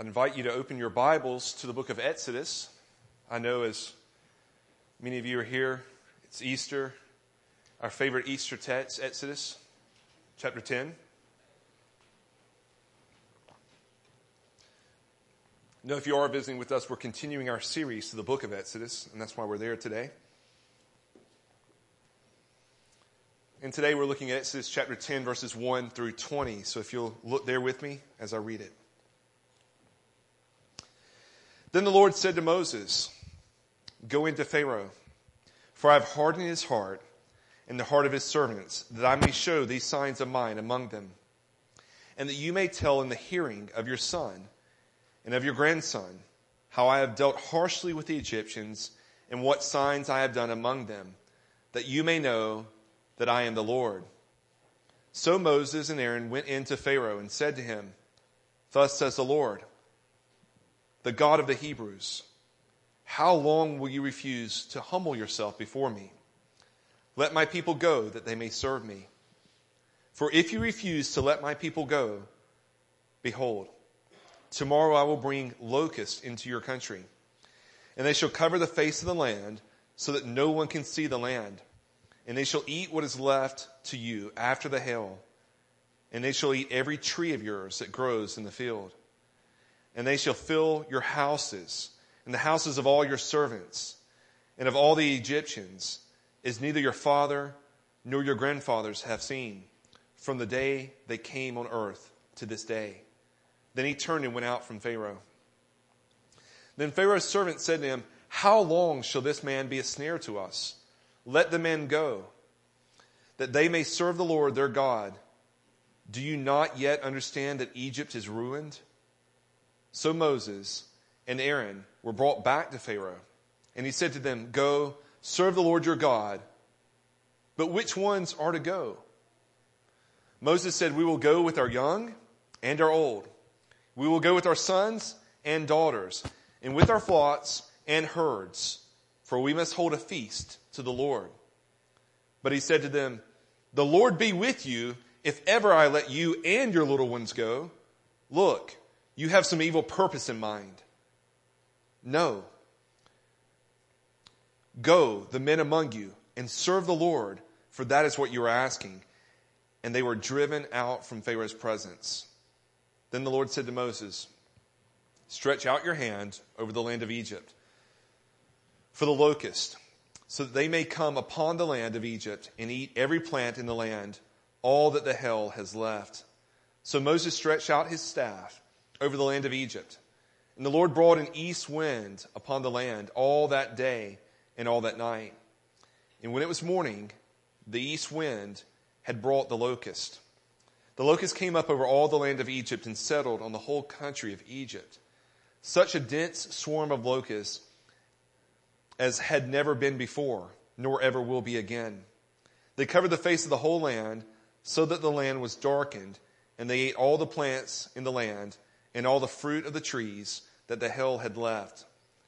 I invite you to open your Bibles to the book of Exodus. I know as many of you are here, it's Easter. Our favorite Easter text, Exodus chapter 10. Now, if you are visiting with us, we're continuing our series to the book of Exodus, and that's why we're there today. And today we're looking at Exodus chapter 10, verses 1 through 20. So if you'll look there with me as I read it. Then the Lord said to Moses, Go into Pharaoh, for I have hardened his heart and the heart of his servants, that I may show these signs of mine among them, and that you may tell in the hearing of your son and of your grandson how I have dealt harshly with the Egyptians and what signs I have done among them, that you may know that I am the Lord. So Moses and Aaron went in to Pharaoh and said to him, Thus says the Lord, the God of the Hebrews, how long will you refuse to humble yourself before me? Let my people go that they may serve me. For if you refuse to let my people go, behold, tomorrow I will bring locusts into your country, and they shall cover the face of the land so that no one can see the land. And they shall eat what is left to you after the hail, and they shall eat every tree of yours that grows in the field and they shall fill your houses and the houses of all your servants and of all the Egyptians, as neither your father nor your grandfathers have seen from the day they came on earth to this day. Then he turned and went out from Pharaoh. Then Pharaoh's servant said to him, How long shall this man be a snare to us? Let the men go, that they may serve the Lord their God. Do you not yet understand that Egypt is ruined? So Moses and Aaron were brought back to Pharaoh, and he said to them, Go, serve the Lord your God. But which ones are to go? Moses said, We will go with our young and our old. We will go with our sons and daughters, and with our flocks and herds, for we must hold a feast to the Lord. But he said to them, The Lord be with you if ever I let you and your little ones go. Look, you have some evil purpose in mind. No. Go, the men among you, and serve the Lord, for that is what you are asking. And they were driven out from Pharaoh's presence. Then the Lord said to Moses, Stretch out your hand over the land of Egypt for the locust, so that they may come upon the land of Egypt and eat every plant in the land, all that the hail has left. So Moses stretched out his staff over the land of Egypt. And the Lord brought an east wind upon the land all that day and all that night. And when it was morning, the east wind had brought the locust. The locust came up over all the land of Egypt and settled on the whole country of Egypt. Such a dense swarm of locusts as had never been before, nor ever will be again. They covered the face of the whole land so that the land was darkened, and they ate all the plants in the land and all the fruit of the trees that the hail had left.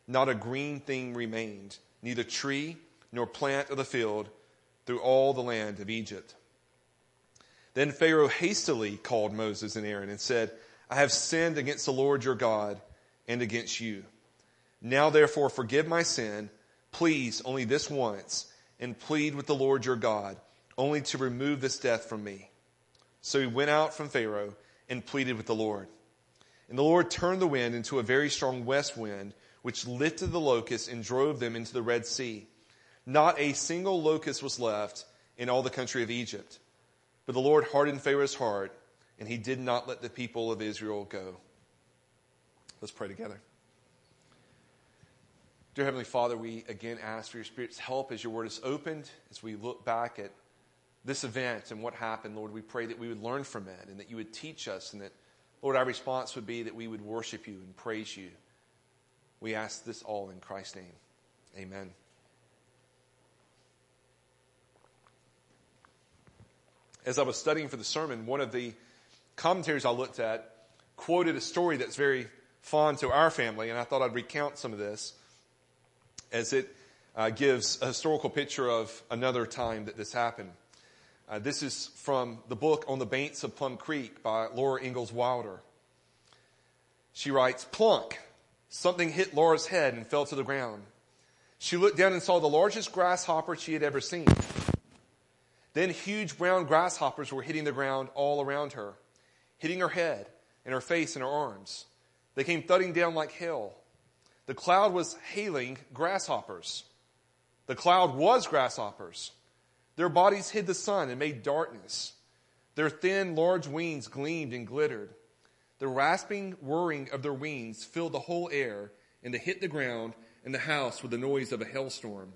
Not a green thing remained, neither tree nor plant of the field through all the land of Egypt. Then Pharaoh hastily called Moses and Aaron and said, I have sinned against the Lord your God and against you. Now therefore forgive my sin, please only this once, and plead with the Lord your God, only to remove this death from me. So he went out from Pharaoh and pleaded with the Lord. And the Lord turned the wind into a very strong west wind, which lifted the locusts and drove them into the Red Sea. Not a single locust was left in all the country of Egypt. But the Lord hardened Pharaoh's heart, and he did not let the people of Israel go. Let's pray together. Dear Heavenly Father, we again ask for your Spirit's help as your word is opened, as we look back at this event and what happened, Lord. We pray that we would learn from it and that you would teach us and that Lord, our response would be that we would worship you and praise you. We ask this all in Christ's name. Amen. As I was studying for the sermon, one of the commentaries I looked at quoted a story that's very fond to our family, and I thought I'd recount some of this as it uh, gives a historical picture of another time that this happened. Uh, this is from the book On the Banks of Plum Creek by Laura Ingalls Wilder. She writes, plunk. Something hit Laura's head and fell to the ground. She looked down and saw the largest grasshopper she had ever seen. Then huge brown grasshoppers were hitting the ground all around her, hitting her head and her face and her arms. They came thudding down like hail. The cloud was hailing grasshoppers. The cloud was grasshoppers. Their bodies hid the sun and made darkness. Their thin, large wings gleamed and glittered. The rasping whirring of their wings filled the whole air, and they hit the ground and the house with the noise of a hailstorm.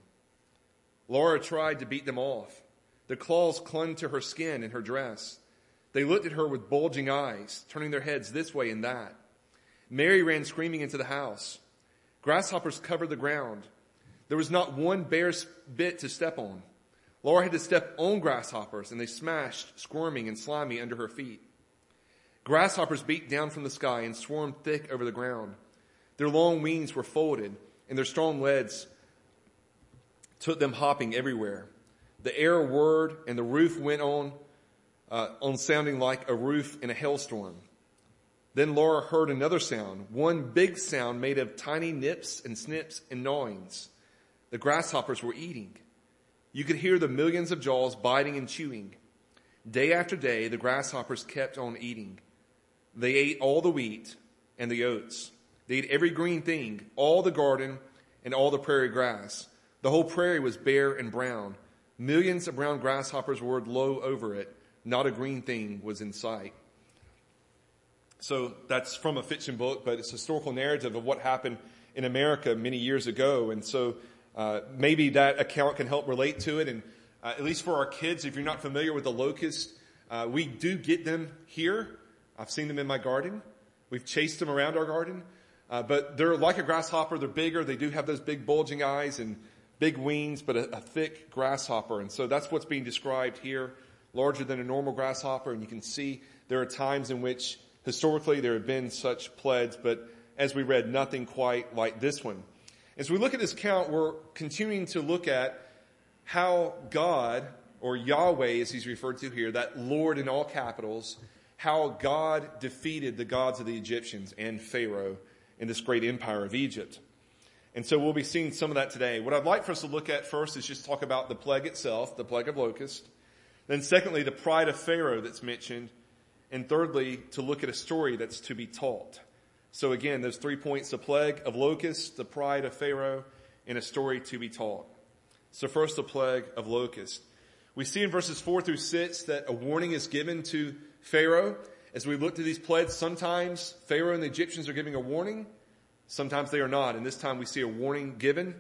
Laura tried to beat them off. Their claws clung to her skin and her dress. They looked at her with bulging eyes, turning their heads this way and that. Mary ran screaming into the house. Grasshoppers covered the ground. There was not one bare bit to step on. Laura had to step on grasshoppers, and they smashed, squirming and slimy under her feet. Grasshoppers beat down from the sky and swarmed thick over the ground. Their long wings were folded, and their strong legs took them hopping everywhere. The air whirred, and the roof went on, uh, on sounding like a roof in a hailstorm. Then Laura heard another sound, one big sound made of tiny nips and snips and gnawings. The grasshoppers were eating. You could hear the millions of jaws biting and chewing. Day after day, the grasshoppers kept on eating. They ate all the wheat and the oats. They ate every green thing, all the garden and all the prairie grass. The whole prairie was bare and brown. Millions of brown grasshoppers whirred low over it. Not a green thing was in sight. So that's from a fiction book, but it's a historical narrative of what happened in America many years ago. And so uh, maybe that account can help relate to it. And uh, at least for our kids, if you're not familiar with the locust, uh, we do get them here. I've seen them in my garden. We've chased them around our garden. Uh, but they're like a grasshopper. They're bigger. They do have those big bulging eyes and big wings, but a, a thick grasshopper. And so that's what's being described here, larger than a normal grasshopper. And you can see there are times in which historically there have been such plaids, but as we read, nothing quite like this one. As we look at this count, we're continuing to look at how God, or Yahweh as he's referred to here, that Lord in all capitals, how God defeated the gods of the Egyptians and Pharaoh in this great empire of Egypt. And so we'll be seeing some of that today. What I'd like for us to look at first is just talk about the plague itself, the plague of locust. Then secondly, the pride of Pharaoh that's mentioned. And thirdly, to look at a story that's to be taught. So again, those three points, the plague of locusts, the pride of Pharaoh, and a story to be taught. So first, the plague of locusts. We see in verses four through six that a warning is given to Pharaoh. As we look to these plagues, sometimes Pharaoh and the Egyptians are giving a warning. Sometimes they are not. And this time we see a warning given.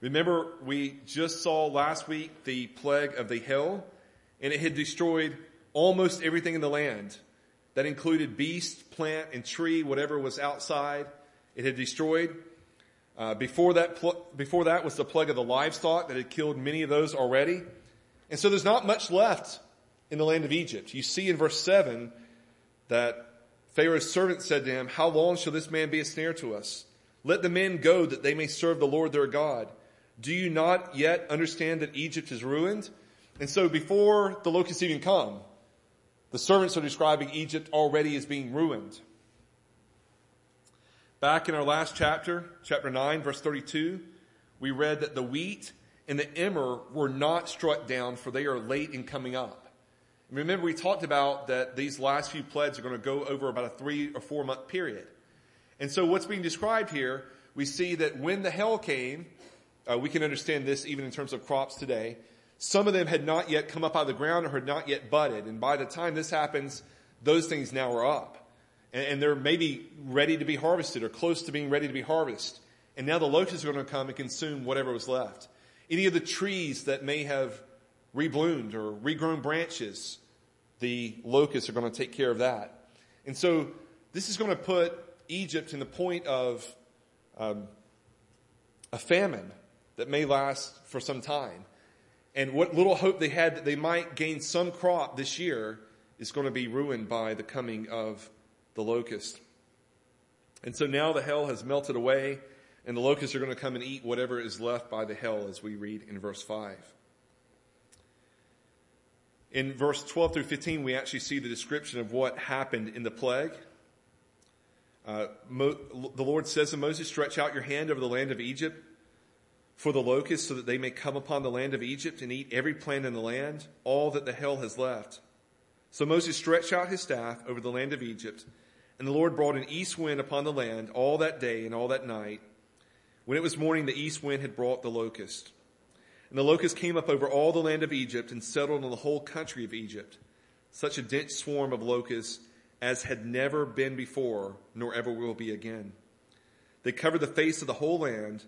Remember, we just saw last week the plague of the hail, and it had destroyed almost everything in the land. That included beast, plant, and tree, whatever was outside. It had destroyed. Uh, before that, pl- before that was the plague of the livestock that had killed many of those already. And so there's not much left in the land of Egypt. You see in verse seven that Pharaoh's servant said to him, How long shall this man be a snare to us? Let the men go that they may serve the Lord their God. Do you not yet understand that Egypt is ruined? And so before the locusts even come, the servants are describing Egypt already as being ruined. Back in our last chapter, chapter 9, verse 32, we read that the wheat and the emmer were not struck down, for they are late in coming up. Remember, we talked about that these last few plagues are going to go over about a three or four month period. And so what's being described here, we see that when the hail came, uh, we can understand this even in terms of crops today. Some of them had not yet come up out of the ground or had not yet budded. And by the time this happens, those things now are up. And, and they're maybe ready to be harvested or close to being ready to be harvested. And now the locusts are going to come and consume whatever was left. Any of the trees that may have rebloomed or regrown branches, the locusts are going to take care of that. And so this is going to put Egypt in the point of um, a famine that may last for some time. And what little hope they had that they might gain some crop this year is going to be ruined by the coming of the locust. And so now the hail has melted away and the locusts are going to come and eat whatever is left by the hail as we read in verse 5. In verse 12 through 15, we actually see the description of what happened in the plague. Uh, Mo, the Lord says to Moses, stretch out your hand over the land of Egypt for the locusts so that they may come upon the land of Egypt and eat every plant in the land, all that the hail has left. So Moses stretched out his staff over the land of Egypt, and the Lord brought an east wind upon the land all that day and all that night. When it was morning, the east wind had brought the locust. And the locust came up over all the land of Egypt and settled on the whole country of Egypt. Such a dense swarm of locusts as had never been before, nor ever will be again. They covered the face of the whole land,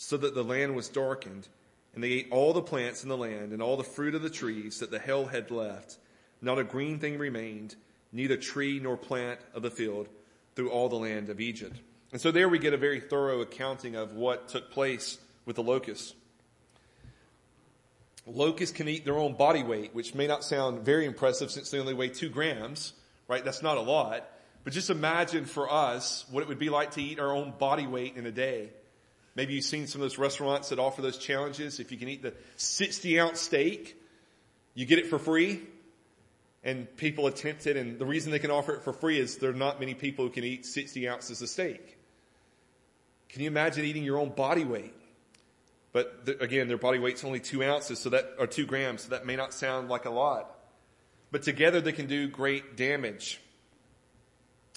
so that the land was darkened, and they ate all the plants in the land and all the fruit of the trees that the hail had left. Not a green thing remained, neither tree nor plant of the field through all the land of Egypt. And so there we get a very thorough accounting of what took place with the locusts. Locusts can eat their own body weight, which may not sound very impressive since they only weigh two grams, right? That's not a lot. But just imagine for us what it would be like to eat our own body weight in a day. Maybe you've seen some of those restaurants that offer those challenges. If you can eat the 60 ounce steak, you get it for free. And people attempt it and the reason they can offer it for free is there are not many people who can eat 60 ounces of steak. Can you imagine eating your own body weight? But again, their body weight's only two ounces, so that, or two grams, so that may not sound like a lot. But together they can do great damage.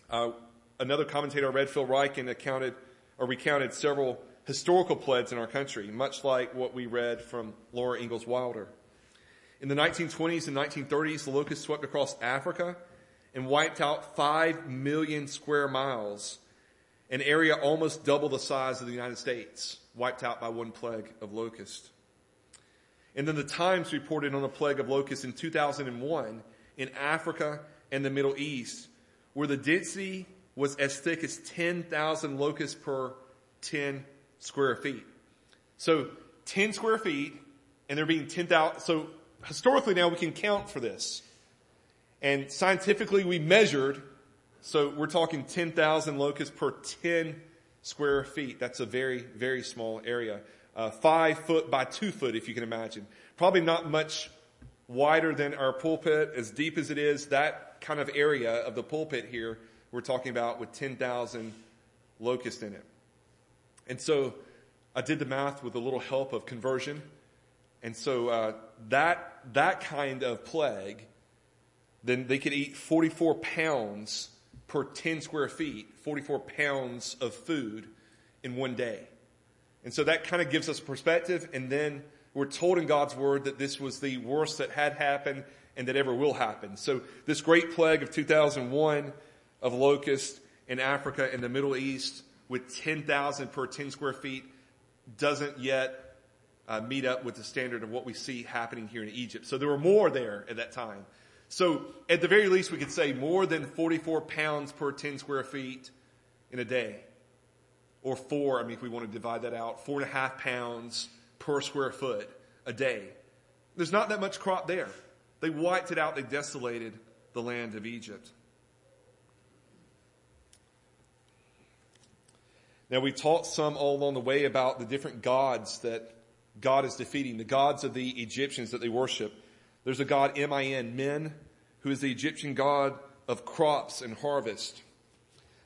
Uh, another commentator Phil Ryken, accounted or recounted several historical plagues in our country, much like what we read from Laura Ingalls Wilder. In the 1920s and 1930s, the locusts swept across Africa and wiped out 5 million square miles, an area almost double the size of the United States, wiped out by one plague of locusts. And then the Times reported on a plague of locusts in 2001 in Africa and the Middle East, where the density was as thick as 10,000 locusts per 10 square feet. So 10 square feet and there being 10,000. So historically now we can count for this. And scientifically we measured. So we're talking 10,000 locusts per 10 square feet. That's a very, very small area. Uh, five foot by two foot, if you can imagine. Probably not much wider than our pulpit, as deep as it is. That kind of area of the pulpit here, we're talking about with 10,000 locusts in it. And so I did the math with a little help of conversion. And so uh, that that kind of plague, then they could eat 44 pounds per 10 square feet, 44 pounds of food in one day. And so that kind of gives us perspective. And then we're told in God's word that this was the worst that had happened and that ever will happen. So this great plague of 2001 of locusts in Africa and the Middle East with 10,000 per 10 square feet doesn't yet uh, meet up with the standard of what we see happening here in Egypt. So there were more there at that time. So at the very least, we could say more than 44 pounds per 10 square feet in a day. Or four, I mean, if we want to divide that out, four and a half pounds per square foot a day. There's not that much crop there. They wiped it out. They desolated the land of Egypt. Now we taught some all along the way about the different gods that God is defeating, the gods of the Egyptians that they worship. There's a god M-I-N, Min, who is the Egyptian god of crops and harvest.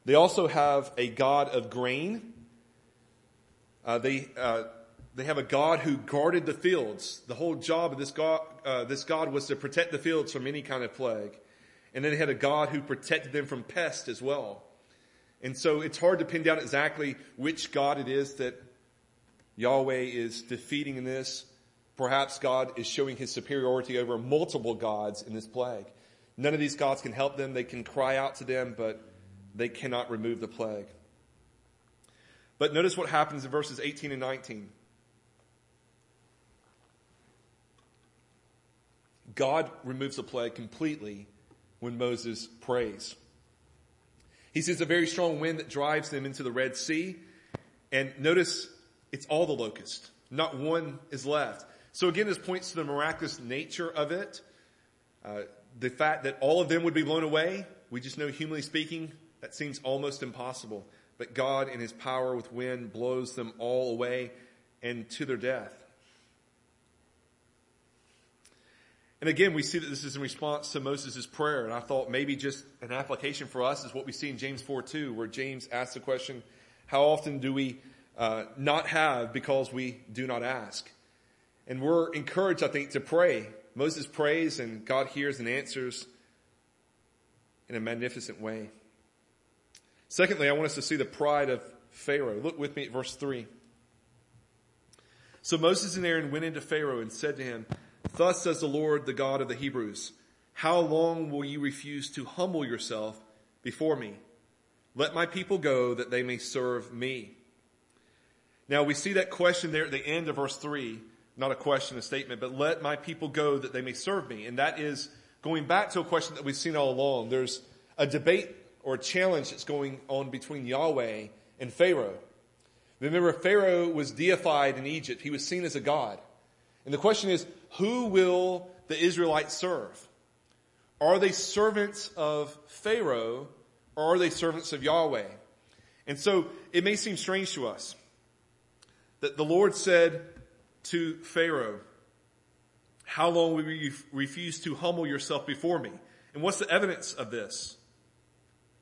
They also have a god of grain. Uh, they uh, they have a god who guarded the fields. The whole job of this god uh, this god was to protect the fields from any kind of plague, and then they had a god who protected them from pests as well. And so it's hard to pin down exactly which God it is that Yahweh is defeating in this. Perhaps God is showing his superiority over multiple gods in this plague. None of these gods can help them. They can cry out to them, but they cannot remove the plague. But notice what happens in verses 18 and 19. God removes the plague completely when Moses prays. He sees a very strong wind that drives them into the Red Sea. And notice it's all the locust. Not one is left. So again, this points to the miraculous nature of it. Uh, the fact that all of them would be blown away, we just know humanly speaking, that seems almost impossible. But God in his power with wind blows them all away and to their death. And again, we see that this is in response to Moses' prayer. And I thought maybe just an application for us is what we see in James 4 2, where James asks the question, how often do we uh, not have because we do not ask? And we're encouraged, I think, to pray. Moses prays and God hears and answers in a magnificent way. Secondly, I want us to see the pride of Pharaoh. Look with me at verse 3. So Moses and Aaron went into Pharaoh and said to him, Thus says the Lord, the God of the Hebrews, how long will you refuse to humble yourself before me? Let my people go that they may serve me. Now we see that question there at the end of verse three, not a question, a statement, but let my people go that they may serve me. And that is going back to a question that we've seen all along. There's a debate or a challenge that's going on between Yahweh and Pharaoh. Remember, Pharaoh was deified in Egypt. He was seen as a god. And the question is, who will the Israelites serve? Are they servants of Pharaoh or are they servants of Yahweh? And so it may seem strange to us that the Lord said to Pharaoh, how long will you refuse to humble yourself before me? And what's the evidence of this?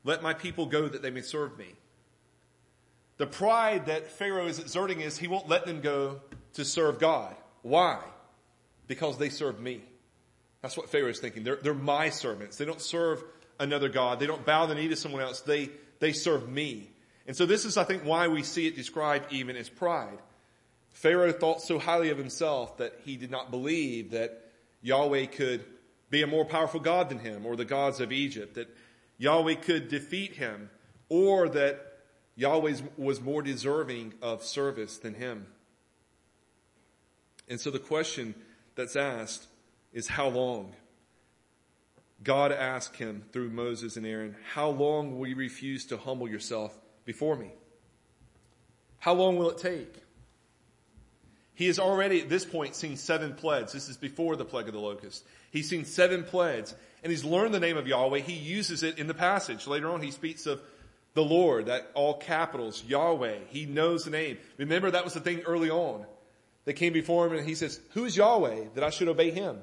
Let my people go that they may serve me. The pride that Pharaoh is exerting is he won't let them go to serve God. Why? Because they serve me. That's what Pharaoh is thinking. They're, they're my servants. They don't serve another God. They don't bow the knee to someone else. They, they serve me. And so this is, I think, why we see it described even as pride. Pharaoh thought so highly of himself that he did not believe that Yahweh could be a more powerful God than him or the gods of Egypt, that Yahweh could defeat him or that Yahweh was more deserving of service than him. And so the question that's asked is how long? God asked him through Moses and Aaron, how long will you refuse to humble yourself before me? How long will it take? He has already at this point seen seven plagues. This is before the plague of the locust. He's seen seven plagues and he's learned the name of Yahweh. He uses it in the passage. Later on, he speaks of the Lord, that all capitals, Yahweh. He knows the name. Remember that was the thing early on. They came before him and he says, who is Yahweh that I should obey him?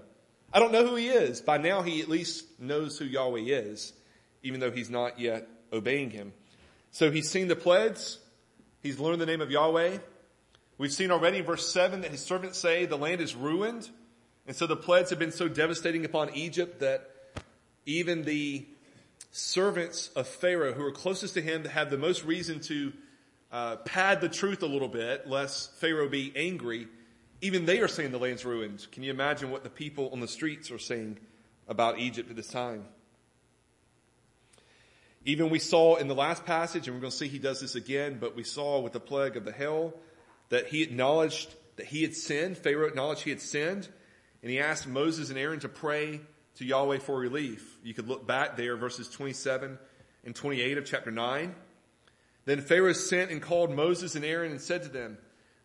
I don't know who he is. By now he at least knows who Yahweh is, even though he's not yet obeying him. So he's seen the plagues. He's learned the name of Yahweh. We've seen already in verse 7 that his servants say the land is ruined. And so the plagues have been so devastating upon Egypt that even the servants of Pharaoh who are closest to him that have the most reason to uh, pad the truth a little bit lest Pharaoh be angry, even they are saying the land's ruined. Can you imagine what the people on the streets are saying about Egypt at this time? Even we saw in the last passage, and we're going to see he does this again, but we saw with the plague of the hail that he acknowledged that he had sinned. Pharaoh acknowledged he had sinned, and he asked Moses and Aaron to pray to Yahweh for relief. You could look back there, verses 27 and 28 of chapter 9. Then Pharaoh sent and called Moses and Aaron and said to them,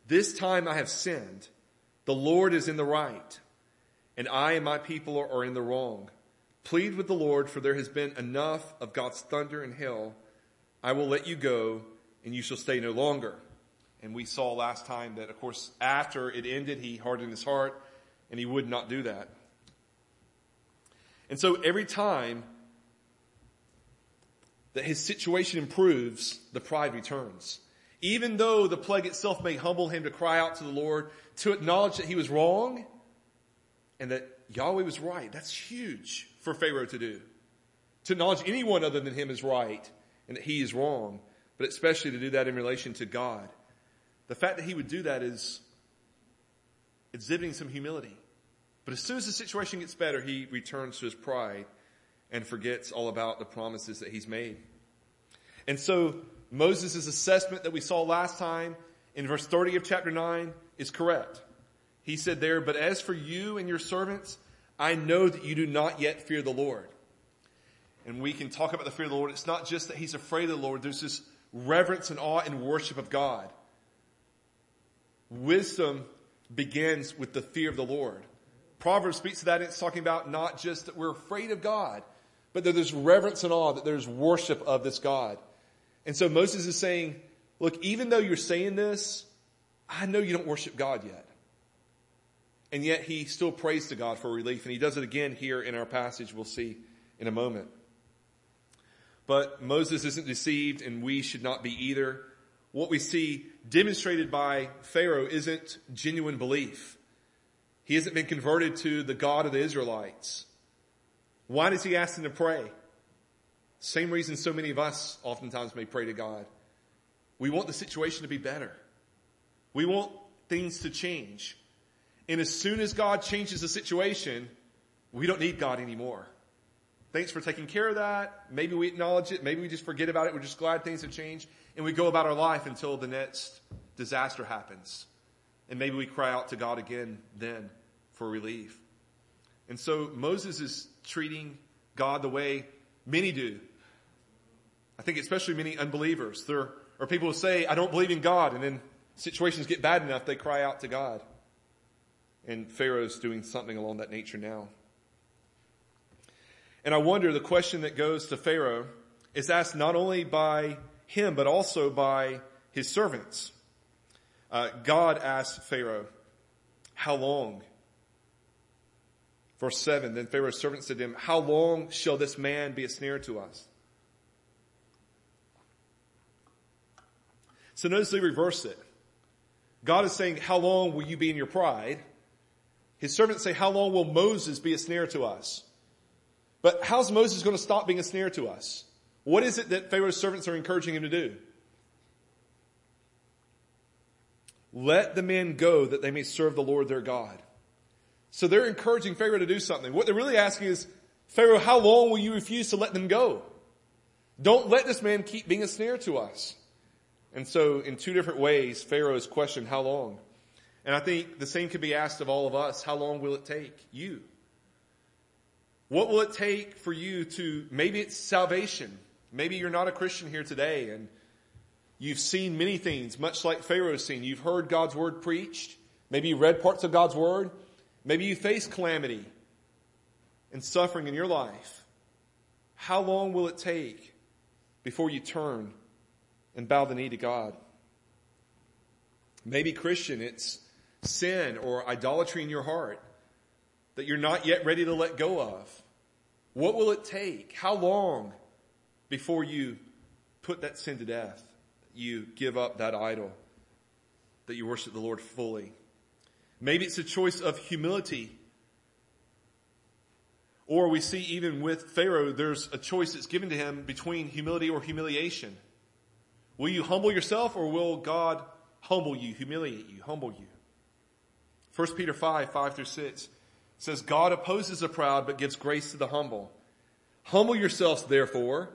This time I have sinned. The Lord is in the right, and I and my people are in the wrong. Plead with the Lord, for there has been enough of God's thunder and hail. I will let you go, and you shall stay no longer. And we saw last time that, of course, after it ended, he hardened his heart, and he would not do that. And so every time that his situation improves, the pride returns. Even though the plague itself may humble him to cry out to the Lord, to acknowledge that he was wrong and that Yahweh was right. That's huge for Pharaoh to do. To acknowledge anyone other than him is right and that he is wrong, but especially to do that in relation to God. The fact that he would do that is exhibiting some humility. But as soon as the situation gets better, he returns to his pride and forgets all about the promises that he's made. And so Moses' assessment that we saw last time in verse 30 of chapter 9 is correct. He said there, but as for you and your servants, I know that you do not yet fear the Lord. And we can talk about the fear of the Lord. It's not just that he's afraid of the Lord. There's this reverence and awe and worship of God. Wisdom begins with the fear of the Lord. Proverbs speaks to that. It's talking about not just that we're afraid of God, but that there's reverence and awe, that there's worship of this God. And so Moses is saying, look, even though you're saying this, I know you don't worship God yet. And yet he still prays to God for relief. And he does it again here in our passage we'll see in a moment. But Moses isn't deceived and we should not be either. What we see demonstrated by Pharaoh isn't genuine belief. He hasn't been converted to the God of the Israelites. Why does he ask them to pray? Same reason so many of us oftentimes may pray to God. We want the situation to be better. We want things to change. And as soon as God changes the situation, we don't need God anymore. Thanks for taking care of that. Maybe we acknowledge it. Maybe we just forget about it. We're just glad things have changed. And we go about our life until the next disaster happens. And maybe we cry out to God again then for relief. And so Moses is treating God the way many do. I think especially many unbelievers. There are people who say, I don't believe in God. And then situations get bad enough, they cry out to God. And Pharaoh's doing something along that nature now. And I wonder the question that goes to Pharaoh is asked not only by him, but also by his servants. Uh, God asks Pharaoh, how long? Verse 7, then Pharaoh's servant said to him, how long shall this man be a snare to us? So notice they reverse it. God is saying, how long will you be in your pride? His servants say, how long will Moses be a snare to us? But how's Moses going to stop being a snare to us? What is it that Pharaoh's servants are encouraging him to do? Let the men go that they may serve the Lord their God. So they're encouraging Pharaoh to do something. What they're really asking is, Pharaoh, how long will you refuse to let them go? Don't let this man keep being a snare to us. And so in two different ways, Pharaoh is questioned how long. And I think the same could be asked of all of us. How long will it take you? What will it take for you to, maybe it's salvation. Maybe you're not a Christian here today and you've seen many things, much like Pharaoh's seen. You've heard God's word preached. Maybe you read parts of God's word. Maybe you face calamity and suffering in your life. How long will it take before you turn and bow the knee to God? Maybe Christian, it's sin or idolatry in your heart that you're not yet ready to let go of? What will it take? How long before you put that sin to death? You give up that idol, that you worship the Lord fully. Maybe it's a choice of humility. Or we see even with Pharaoh, there's a choice that's given to him between humility or humiliation. Will you humble yourself or will God humble you, humiliate you, humble you? 1 Peter 5, 5 through 6 says, God opposes the proud, but gives grace to the humble. Humble yourselves, therefore,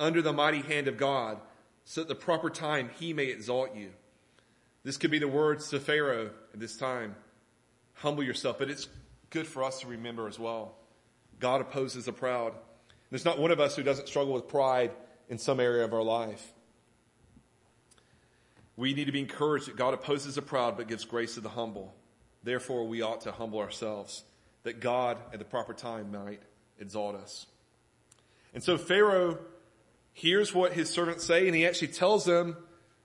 under the mighty hand of God, so at the proper time he may exalt you. This could be the words to Pharaoh at this time. Humble yourself, but it's good for us to remember as well. God opposes the proud. There's not one of us who doesn't struggle with pride in some area of our life. We need to be encouraged that God opposes the proud but gives grace to the humble. Therefore, we ought to humble ourselves that God at the proper time might exalt us. And so Pharaoh hears what his servants say and he actually tells them,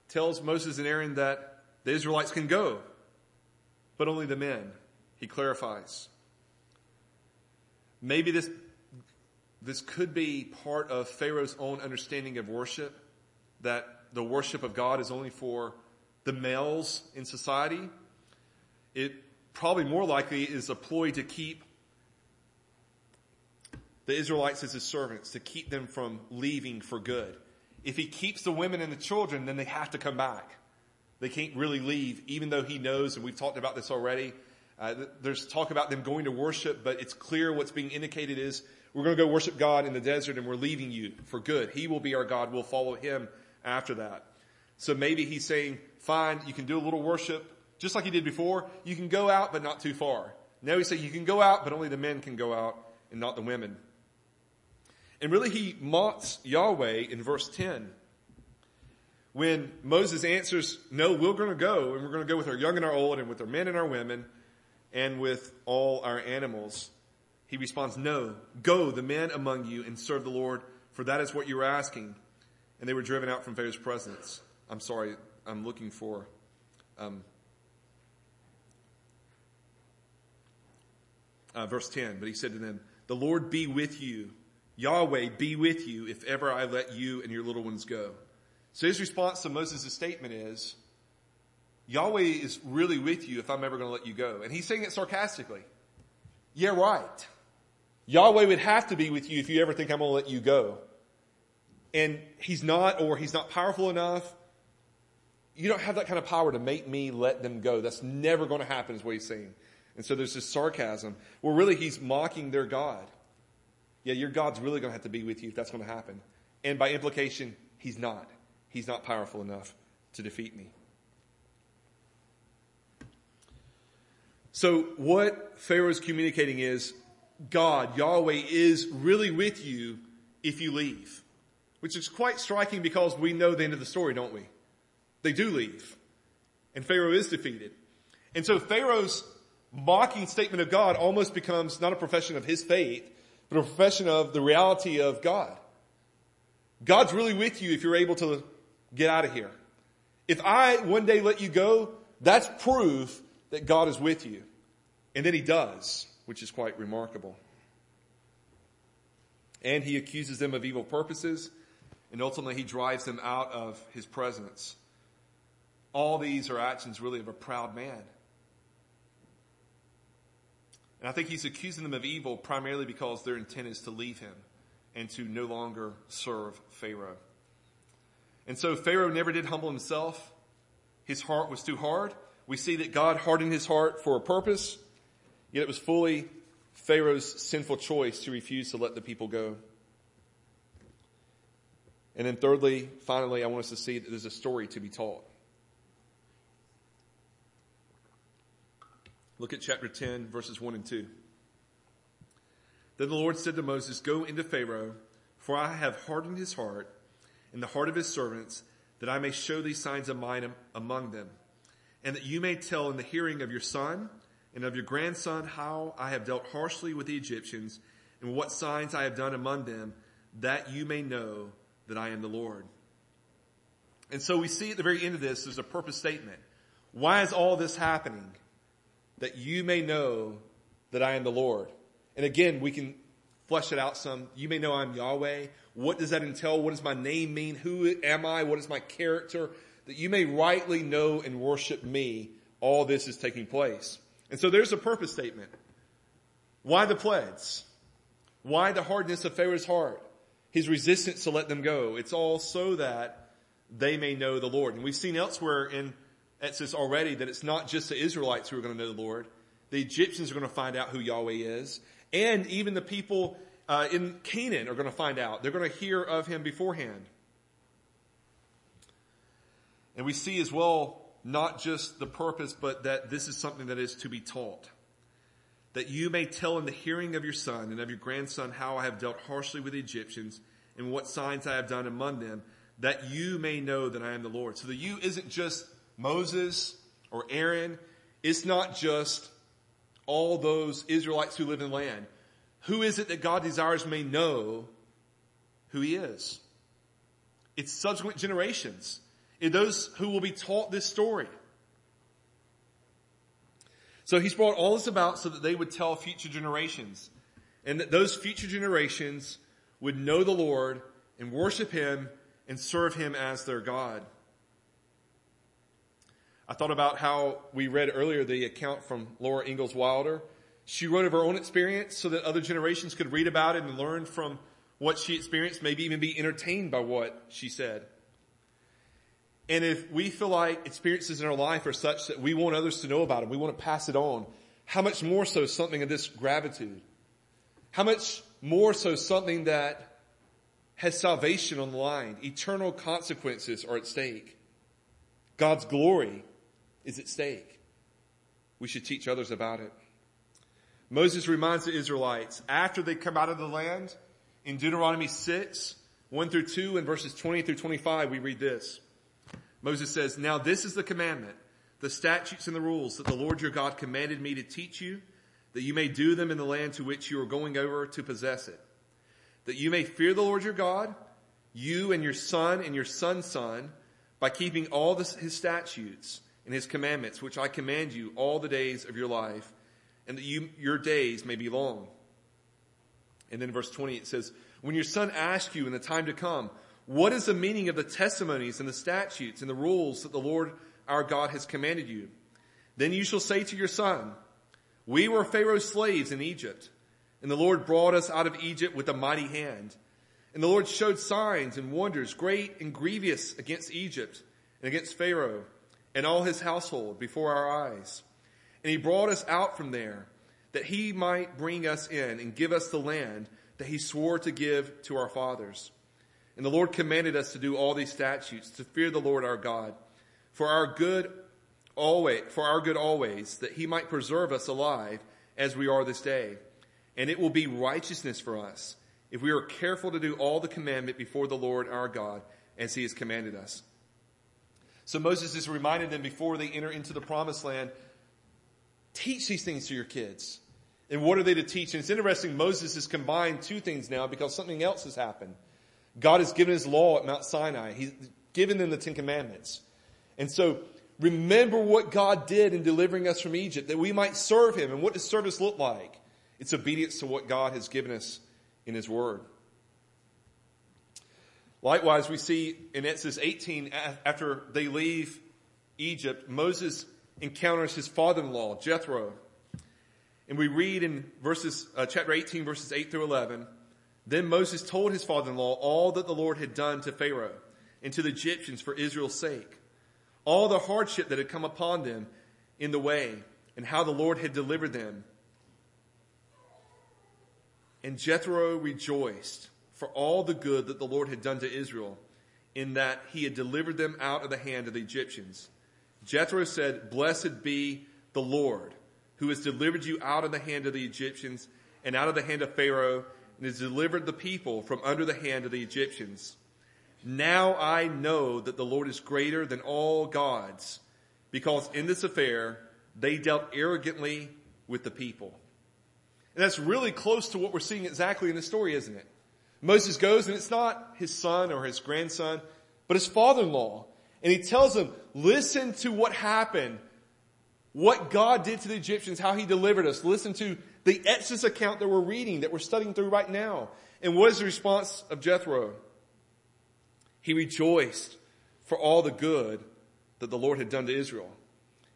tells Moses and Aaron that the Israelites can go, but only the men. He clarifies. Maybe this, this could be part of Pharaoh's own understanding of worship, that the worship of God is only for the males in society. It probably more likely is a ploy to keep the Israelites as his servants, to keep them from leaving for good. If he keeps the women and the children, then they have to come back. They can't really leave, even though he knows, and we've talked about this already. Uh, there's talk about them going to worship, but it's clear what's being indicated is we're going to go worship God in the desert and we're leaving you for good. He will be our God. We'll follow him after that. So maybe he's saying, fine, you can do a little worship, just like he did before, you can go out, but not too far. Now he said you can go out, but only the men can go out and not the women. And really he mocks Yahweh in verse 10. When Moses answers, no, we're going to go and we're going to go with our young and our old and with our men and our women and with all our animals. He responds, no, go the men among you and serve the Lord for that is what you were asking. And they were driven out from Pharaoh's presence. I'm sorry, I'm looking for, um, uh, verse 10, but he said to them, the Lord be with you. Yahweh be with you if ever I let you and your little ones go. So his response to Moses' statement is, Yahweh is really with you if I'm ever going to let you go. And he's saying it sarcastically. Yeah, right. Yahweh would have to be with you if you ever think I'm going to let you go. And he's not, or he's not powerful enough. You don't have that kind of power to make me let them go. That's never going to happen is what he's saying. And so there's this sarcasm. Well, really, he's mocking their God. Yeah, your God's really going to have to be with you if that's going to happen. And by implication, he's not. He's not powerful enough to defeat me. So what Pharaoh is communicating is God, Yahweh is really with you if you leave. Which is quite striking because we know the end of the story, don't we? They do leave. And Pharaoh is defeated. And so Pharaoh's mocking statement of God almost becomes not a profession of his faith, but a profession of the reality of God. God's really with you if you're able to get out of here. If I one day let you go, that's proof that God is with you. And then he does, which is quite remarkable. And he accuses them of evil purposes, and ultimately he drives them out of his presence. All these are actions really of a proud man. And I think he's accusing them of evil primarily because their intent is to leave him and to no longer serve Pharaoh. And so Pharaoh never did humble himself. His heart was too hard. We see that God hardened his heart for a purpose, yet it was fully Pharaoh's sinful choice to refuse to let the people go. And then thirdly, finally, I want us to see that there's a story to be told. Look at chapter 10, verses 1 and 2. Then the Lord said to Moses, Go into Pharaoh, for I have hardened his heart and the heart of his servants, that I may show these signs of mine among them, and that you may tell in the hearing of your son and of your grandson how I have dealt harshly with the Egyptians and what signs I have done among them, that you may know that I am the Lord. And so we see at the very end of this, there's a purpose statement. Why is all this happening? that you may know that I am the Lord. And again, we can flesh it out some. You may know I'm Yahweh. What does that entail? What does my name mean? Who am I? What is my character? That you may rightly know and worship me. All this is taking place. And so there's a purpose statement. Why the plagues? Why the hardness of Pharaoh's heart? His resistance to let them go. It's all so that they may know the Lord. And we've seen elsewhere in Exodus already that it's not just the Israelites who are going to know the Lord. The Egyptians are going to find out who Yahweh is. And even the people uh, in Canaan are going to find out. They're going to hear of him beforehand. And we see as well not just the purpose, but that this is something that is to be taught. That you may tell in the hearing of your son and of your grandson how I have dealt harshly with the Egyptians and what signs I have done among them, that you may know that I am the Lord. So the you isn't just Moses or Aaron. It's not just all those Israelites who live in land. Who is it that God desires may know who he is? It's subsequent generations. It's those who will be taught this story. So he's brought all this about so that they would tell future generations and that those future generations would know the Lord and worship him and serve him as their God. I thought about how we read earlier the account from Laura Ingalls Wilder. She wrote of her own experience so that other generations could read about it and learn from what she experienced, maybe even be entertained by what she said. And if we feel like experiences in our life are such that we want others to know about them, we want to pass it on, how much more so something of this gratitude? How much more so something that has salvation on the line? Eternal consequences are at stake. God's glory is at stake. We should teach others about it. Moses reminds the Israelites after they come out of the land in Deuteronomy 6, 1 through 2 and verses 20 through 25, we read this. Moses says, Now this is the commandment, the statutes and the rules that the Lord your God commanded me to teach you, that you may do them in the land to which you are going over to possess it. That you may fear the Lord your God, you and your son and your son's son, by keeping all his statutes and his commandments, which I command you all the days of your life, and that you, your days may be long. And then verse 20 it says, when your son asks you in the time to come, what is the meaning of the testimonies and the statutes and the rules that the Lord our God has commanded you? Then you shall say to your son, we were Pharaoh's slaves in Egypt, and the Lord brought us out of Egypt with a mighty hand. And the Lord showed signs and wonders great and grievous against Egypt and against Pharaoh and all his household before our eyes. And he brought us out from there that he might bring us in and give us the land that he swore to give to our fathers. And the Lord commanded us to do all these statutes, to fear the Lord our God, for our good always, for our good always, that he might preserve us alive as we are this day. And it will be righteousness for us if we are careful to do all the commandment before the Lord our God as he has commanded us. So Moses is reminding them before they enter into the promised land, teach these things to your kids. And what are they to teach? And it's interesting, Moses has combined two things now because something else has happened. God has given his law at Mount Sinai. He's given them the Ten Commandments. And so remember what God did in delivering us from Egypt, that we might serve him. And what does service look like? It's obedience to what God has given us in his word. Likewise, we see in Exodus 18, after they leave Egypt, Moses encounters his father-in-law, Jethro. And we read in verses, uh, chapter 18, verses 8 through 11, then Moses told his father-in-law all that the Lord had done to Pharaoh and to the Egyptians for Israel's sake, all the hardship that had come upon them in the way, and how the Lord had delivered them. And Jethro rejoiced for all the good that the Lord had done to Israel in that he had delivered them out of the hand of the Egyptians. Jethro said, blessed be the Lord who has delivered you out of the hand of the Egyptians and out of the hand of Pharaoh and has delivered the people from under the hand of the Egyptians. Now I know that the Lord is greater than all gods because in this affair they dealt arrogantly with the people. And that's really close to what we're seeing exactly in the story, isn't it? Moses goes and it's not his son or his grandson, but his father-in-law. And he tells them, listen to what happened, what God did to the Egyptians, how he delivered us. Listen to the Exodus account that we're reading, that we're studying through right now. And what is the response of Jethro? He rejoiced for all the good that the Lord had done to Israel.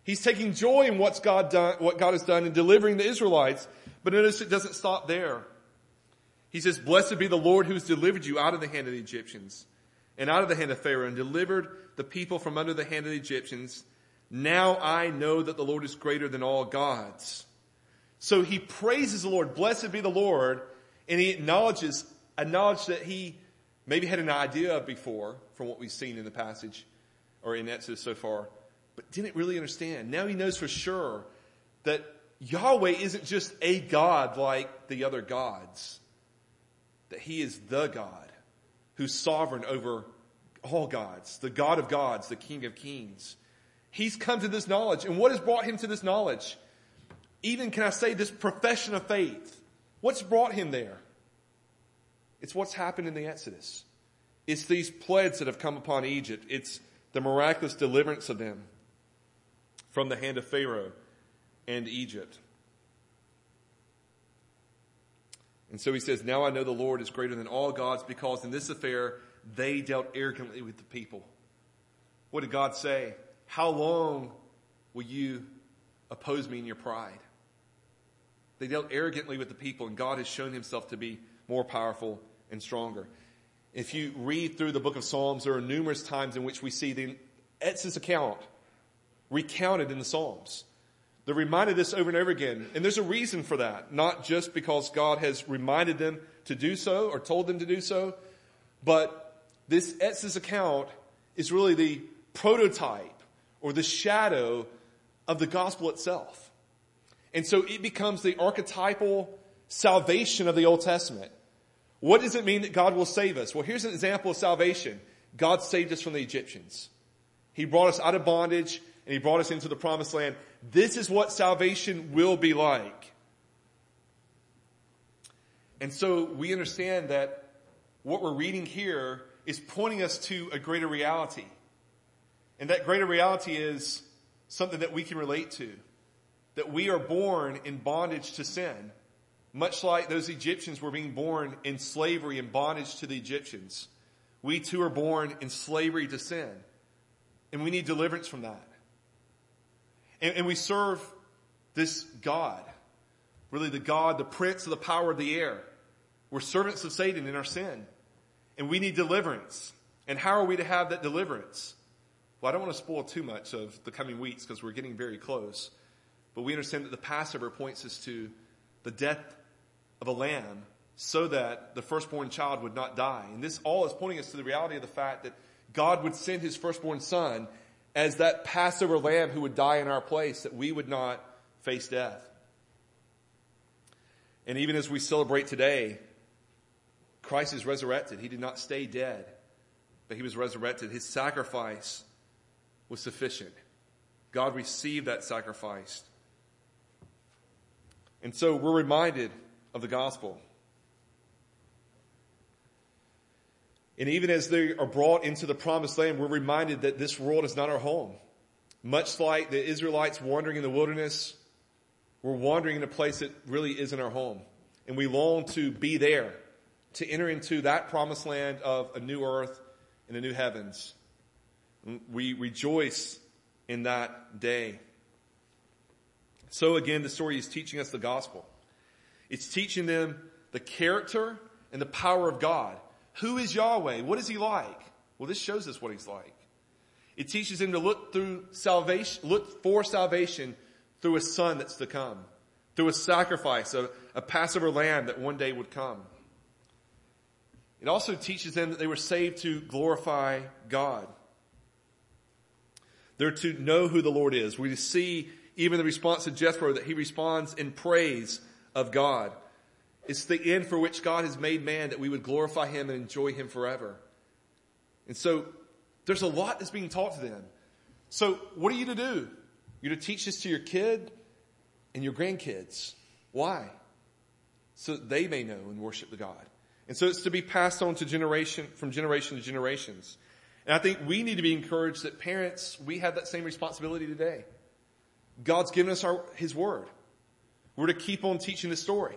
He's taking joy in what's God done, what God has done in delivering the Israelites. But notice it doesn't stop there. He says, blessed be the Lord who's delivered you out of the hand of the Egyptians and out of the hand of Pharaoh and delivered the people from under the hand of the Egyptians. Now I know that the Lord is greater than all gods. So he praises the Lord. Blessed be the Lord. And he acknowledges, acknowledge that he maybe had an idea of before from what we've seen in the passage or in Exodus so far, but didn't really understand. Now he knows for sure that Yahweh isn't just a God like the other gods that he is the God who's sovereign over all gods, the God of gods, the King of kings. He's come to this knowledge. And what has brought him to this knowledge? Even, can I say, this profession of faith. What's brought him there? It's what's happened in the Exodus. It's these plagues that have come upon Egypt. It's the miraculous deliverance of them from the hand of Pharaoh and Egypt. And so he says, Now I know the Lord is greater than all gods because in this affair they dealt arrogantly with the people. What did God say? How long will you oppose me in your pride? They dealt arrogantly with the people and God has shown himself to be more powerful and stronger. If you read through the book of Psalms, there are numerous times in which we see the Exodus account recounted in the Psalms. They're reminded this over and over again. And there's a reason for that. Not just because God has reminded them to do so or told them to do so, but this Exodus account is really the prototype or the shadow of the gospel itself. And so it becomes the archetypal salvation of the Old Testament. What does it mean that God will save us? Well, here's an example of salvation. God saved us from the Egyptians. He brought us out of bondage and he brought us into the promised land. This is what salvation will be like. And so we understand that what we're reading here is pointing us to a greater reality. And that greater reality is something that we can relate to. That we are born in bondage to sin, much like those Egyptians were being born in slavery and bondage to the Egyptians. We too are born in slavery to sin. And we need deliverance from that. And, and we serve this God, really the God, the prince of the power of the air. We're servants of Satan in our sin. And we need deliverance. And how are we to have that deliverance? Well, I don't want to spoil too much of the coming weeks because we're getting very close. But we understand that the Passover points us to the death of a lamb so that the firstborn child would not die. And this all is pointing us to the reality of the fact that God would send his firstborn son as that Passover lamb who would die in our place, that we would not face death. And even as we celebrate today, Christ is resurrected. He did not stay dead, but he was resurrected. His sacrifice was sufficient. God received that sacrifice. And so we're reminded of the gospel. And even as they are brought into the promised land, we're reminded that this world is not our home. Much like the Israelites wandering in the wilderness, we're wandering in a place that really isn't our home. And we long to be there, to enter into that promised land of a new earth and a new heavens. We rejoice in that day. So again, the story is teaching us the gospel. It's teaching them the character and the power of God. Who is Yahweh? What is he like? Well, this shows us what he's like. It teaches them to look through salvation, look for salvation through a son that's to come, through a sacrifice, a, a Passover lamb that one day would come. It also teaches them that they were saved to glorify God. They're to know who the Lord is. We see even the response to Jethro that he responds in praise of God. It's the end for which God has made man that we would glorify him and enjoy him forever. And so there's a lot that's being taught to them. So what are you to do? You're to teach this to your kid and your grandkids. Why? So that they may know and worship the God. And so it's to be passed on to generation, from generation to generations. And I think we need to be encouraged that parents, we have that same responsibility today. God's given us our, His Word. We're to keep on teaching the story.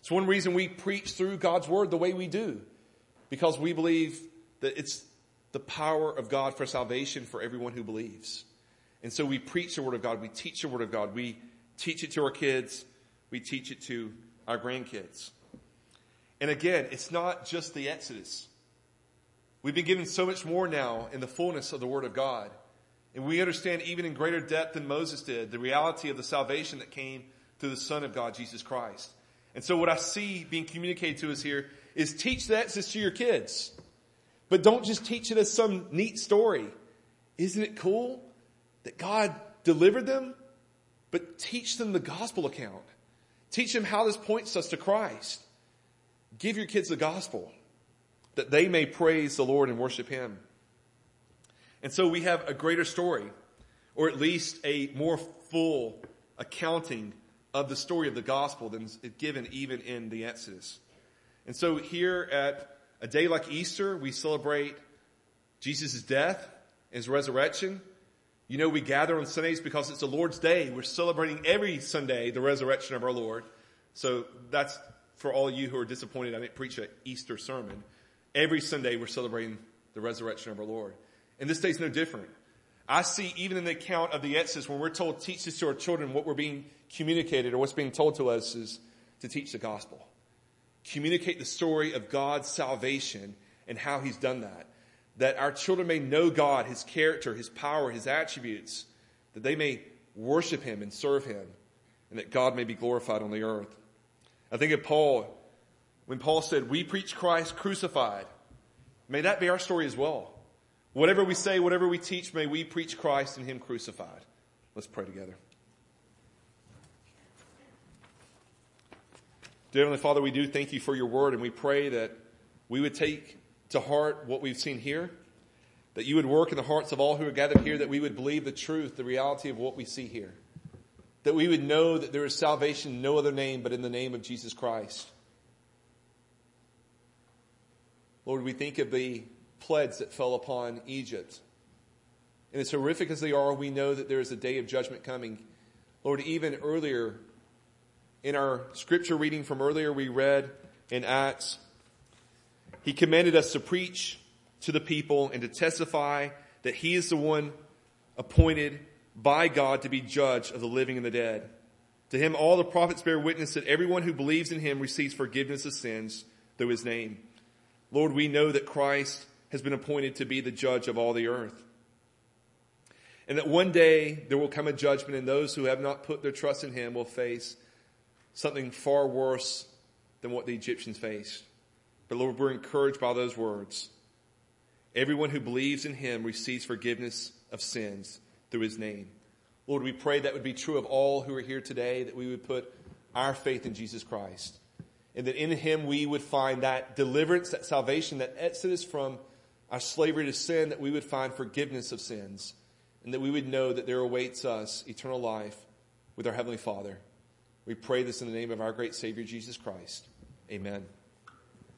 It's one reason we preach through God's Word the way we do. Because we believe that it's the power of God for salvation for everyone who believes. And so we preach the Word of God. We teach the Word of God. We teach it to our kids. We teach it to our grandkids. And again, it's not just the Exodus. We've been given so much more now in the fullness of the Word of God. And we understand even in greater depth than Moses did the reality of the salvation that came through the Son of God, Jesus Christ. And so what I see being communicated to us here is teach that to your kids. But don't just teach it as some neat story. Isn't it cool that God delivered them? But teach them the gospel account. Teach them how this points us to Christ. Give your kids the gospel that they may praise the Lord and worship Him. And so we have a greater story, or at least a more full accounting of the story of the gospel than is given even in the Exodus. And so here at a day like Easter, we celebrate Jesus' death and his resurrection. You know, we gather on Sundays because it's the Lord's day. We're celebrating every Sunday the resurrection of our Lord. So that's for all you who are disappointed I didn't preach an Easter sermon. Every Sunday we're celebrating the resurrection of our Lord. And this day's no different. I see even in the account of the Exodus when we're told teach this to our children, what we're being communicated or what's being told to us is to teach the gospel. Communicate the story of God's salvation and how he's done that. That our children may know God, his character, his power, his attributes, that they may worship him and serve him, and that God may be glorified on the earth. I think of Paul, when Paul said, We preach Christ crucified. May that be our story as well. Whatever we say, whatever we teach, may we preach Christ and him crucified. Let's pray together. Dear Heavenly Father, we do thank you for your word and we pray that we would take to heart what we've seen here, that you would work in the hearts of all who are gathered here, that we would believe the truth, the reality of what we see here, that we would know that there is salvation in no other name but in the name of Jesus Christ. Lord, we think of the plagues that fell upon Egypt. And as horrific as they are, we know that there is a day of judgment coming. Lord, even earlier in our scripture reading from earlier, we read in Acts, He commanded us to preach to the people and to testify that He is the one appointed by God to be judge of the living and the dead. To Him, all the prophets bear witness that everyone who believes in Him receives forgiveness of sins through His name. Lord, we know that Christ has been appointed to be the judge of all the earth. And that one day there will come a judgment and those who have not put their trust in him will face something far worse than what the Egyptians faced. But Lord, we're encouraged by those words. Everyone who believes in him receives forgiveness of sins through his name. Lord, we pray that would be true of all who are here today, that we would put our faith in Jesus Christ. And that in him we would find that deliverance, that salvation, that exodus from our slavery to sin, that we would find forgiveness of sins. And that we would know that there awaits us eternal life with our Heavenly Father. We pray this in the name of our great Savior, Jesus Christ. Amen.